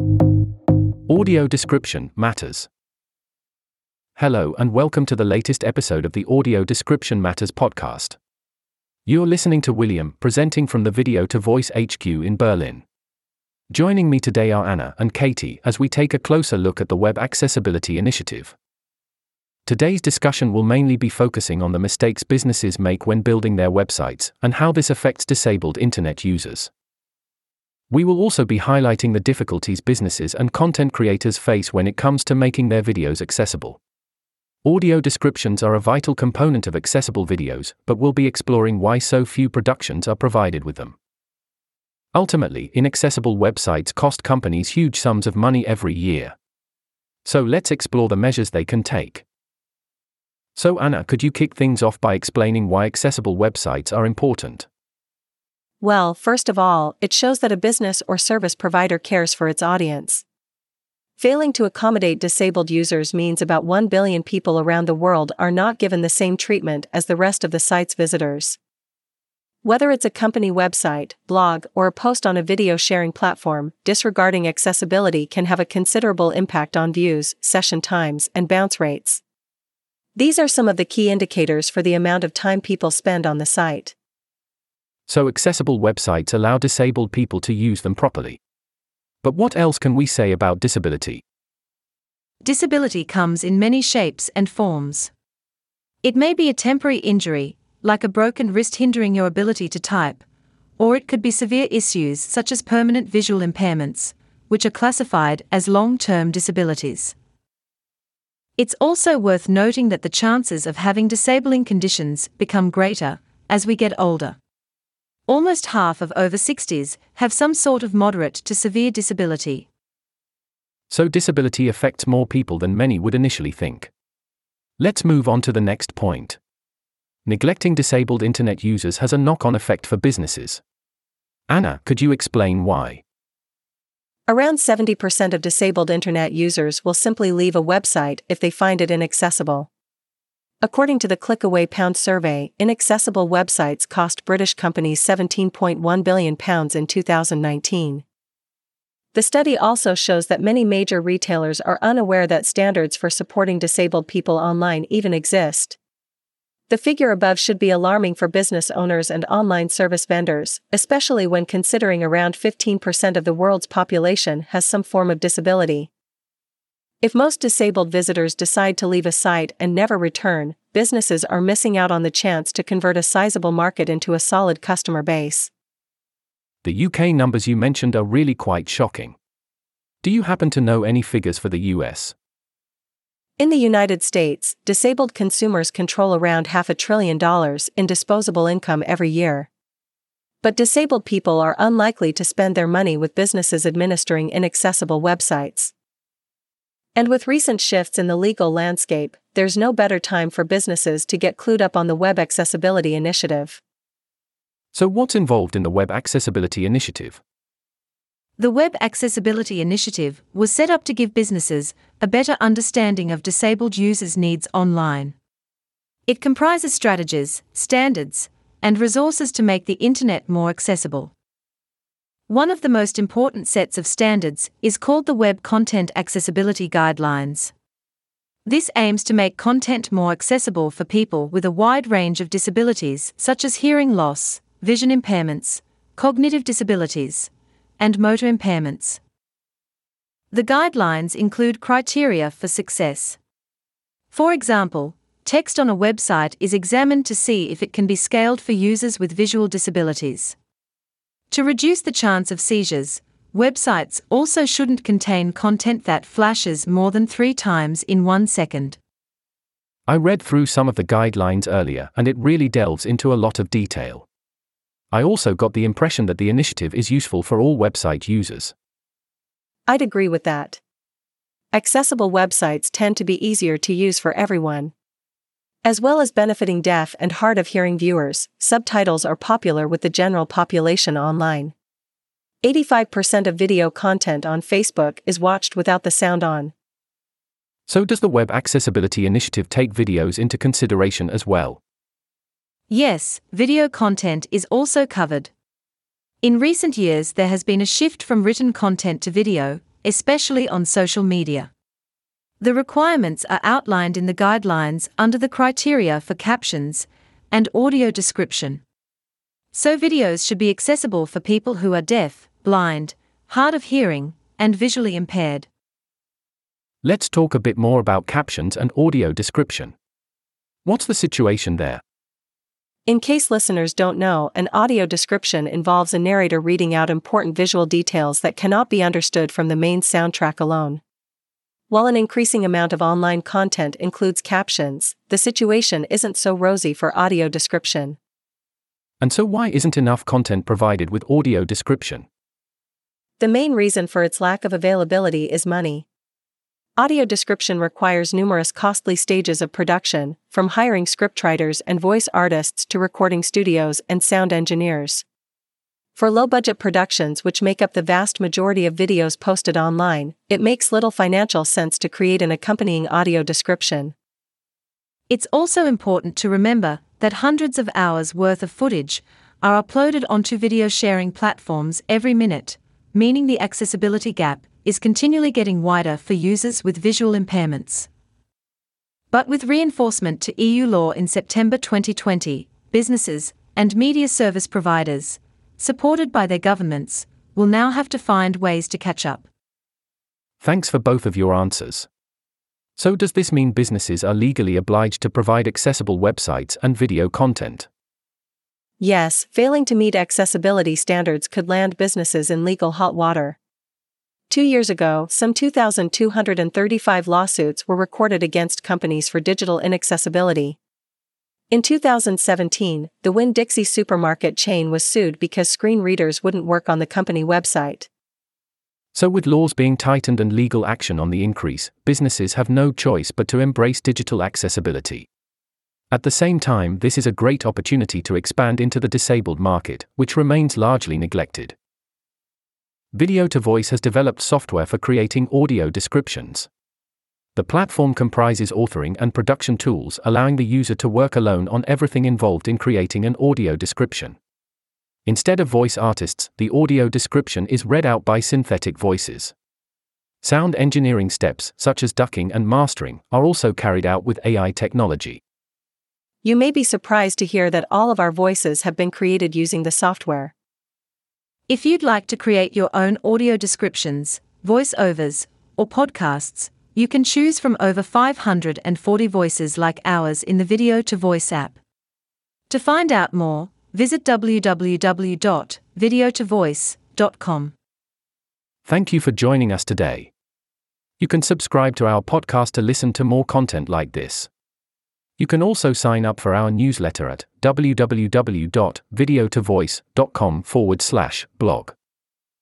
Audio description matters. Hello, and welcome to the latest episode of the Audio Description Matters podcast. You're listening to William, presenting from the Video to Voice HQ in Berlin. Joining me today are Anna and Katie as we take a closer look at the Web Accessibility Initiative. Today's discussion will mainly be focusing on the mistakes businesses make when building their websites and how this affects disabled internet users. We will also be highlighting the difficulties businesses and content creators face when it comes to making their videos accessible. Audio descriptions are a vital component of accessible videos, but we'll be exploring why so few productions are provided with them. Ultimately, inaccessible websites cost companies huge sums of money every year. So let's explore the measures they can take. So, Anna, could you kick things off by explaining why accessible websites are important? Well, first of all, it shows that a business or service provider cares for its audience. Failing to accommodate disabled users means about 1 billion people around the world are not given the same treatment as the rest of the site's visitors. Whether it's a company website, blog, or a post on a video sharing platform, disregarding accessibility can have a considerable impact on views, session times, and bounce rates. These are some of the key indicators for the amount of time people spend on the site so accessible websites allow disabled people to use them properly. But what else can we say about disability? Disability comes in many shapes and forms. It may be a temporary injury, like a broken wrist hindering your ability to type, or it could be severe issues such as permanent visual impairments, which are classified as long term disabilities. It's also worth noting that the chances of having disabling conditions become greater as we get older. Almost half of over 60s have some sort of moderate to severe disability. So, disability affects more people than many would initially think. Let's move on to the next point. Neglecting disabled internet users has a knock on effect for businesses. Anna, could you explain why? Around 70% of disabled internet users will simply leave a website if they find it inaccessible. According to the ClickAway Pound survey, inaccessible websites cost British companies £17.1 billion in 2019. The study also shows that many major retailers are unaware that standards for supporting disabled people online even exist. The figure above should be alarming for business owners and online service vendors, especially when considering around 15% of the world's population has some form of disability. If most disabled visitors decide to leave a site and never return, businesses are missing out on the chance to convert a sizable market into a solid customer base. The UK numbers you mentioned are really quite shocking. Do you happen to know any figures for the US? In the United States, disabled consumers control around half a trillion dollars in disposable income every year. But disabled people are unlikely to spend their money with businesses administering inaccessible websites. And with recent shifts in the legal landscape, there's no better time for businesses to get clued up on the Web Accessibility Initiative. So, what's involved in the Web Accessibility Initiative? The Web Accessibility Initiative was set up to give businesses a better understanding of disabled users' needs online. It comprises strategies, standards, and resources to make the Internet more accessible. One of the most important sets of standards is called the Web Content Accessibility Guidelines. This aims to make content more accessible for people with a wide range of disabilities such as hearing loss, vision impairments, cognitive disabilities, and motor impairments. The guidelines include criteria for success. For example, text on a website is examined to see if it can be scaled for users with visual disabilities. To reduce the chance of seizures, websites also shouldn't contain content that flashes more than three times in one second. I read through some of the guidelines earlier and it really delves into a lot of detail. I also got the impression that the initiative is useful for all website users. I'd agree with that. Accessible websites tend to be easier to use for everyone. As well as benefiting deaf and hard of hearing viewers, subtitles are popular with the general population online. 85% of video content on Facebook is watched without the sound on. So, does the Web Accessibility Initiative take videos into consideration as well? Yes, video content is also covered. In recent years, there has been a shift from written content to video, especially on social media. The requirements are outlined in the guidelines under the criteria for captions and audio description. So, videos should be accessible for people who are deaf, blind, hard of hearing, and visually impaired. Let's talk a bit more about captions and audio description. What's the situation there? In case listeners don't know, an audio description involves a narrator reading out important visual details that cannot be understood from the main soundtrack alone. While an increasing amount of online content includes captions, the situation isn't so rosy for audio description. And so, why isn't enough content provided with audio description? The main reason for its lack of availability is money. Audio description requires numerous costly stages of production, from hiring scriptwriters and voice artists to recording studios and sound engineers. For low budget productions, which make up the vast majority of videos posted online, it makes little financial sense to create an accompanying audio description. It's also important to remember that hundreds of hours worth of footage are uploaded onto video sharing platforms every minute, meaning the accessibility gap is continually getting wider for users with visual impairments. But with reinforcement to EU law in September 2020, businesses and media service providers, supported by their governments, will now have to find ways to catch up. Thanks for both of your answers. So, does this mean businesses are legally obliged to provide accessible websites and video content? Yes, failing to meet accessibility standards could land businesses in legal hot water. Two years ago, some 2,235 lawsuits were recorded against companies for digital inaccessibility. In 2017, the Winn Dixie supermarket chain was sued because screen readers wouldn't work on the company website. So, with laws being tightened and legal action on the increase, businesses have no choice but to embrace digital accessibility. At the same time, this is a great opportunity to expand into the disabled market, which remains largely neglected. Video to Voice has developed software for creating audio descriptions. The platform comprises authoring and production tools, allowing the user to work alone on everything involved in creating an audio description. Instead of voice artists, the audio description is read out by synthetic voices. Sound engineering steps, such as ducking and mastering, are also carried out with AI technology. You may be surprised to hear that all of our voices have been created using the software. If you'd like to create your own audio descriptions, voiceovers, or podcasts, you can choose from over 540 voices like ours in the Video to Voice app. To find out more, visit www.videotovoice.com. Thank you for joining us today. You can subscribe to our podcast to listen to more content like this. You can also sign up for our newsletter at www.videotovoice.com forward slash blog.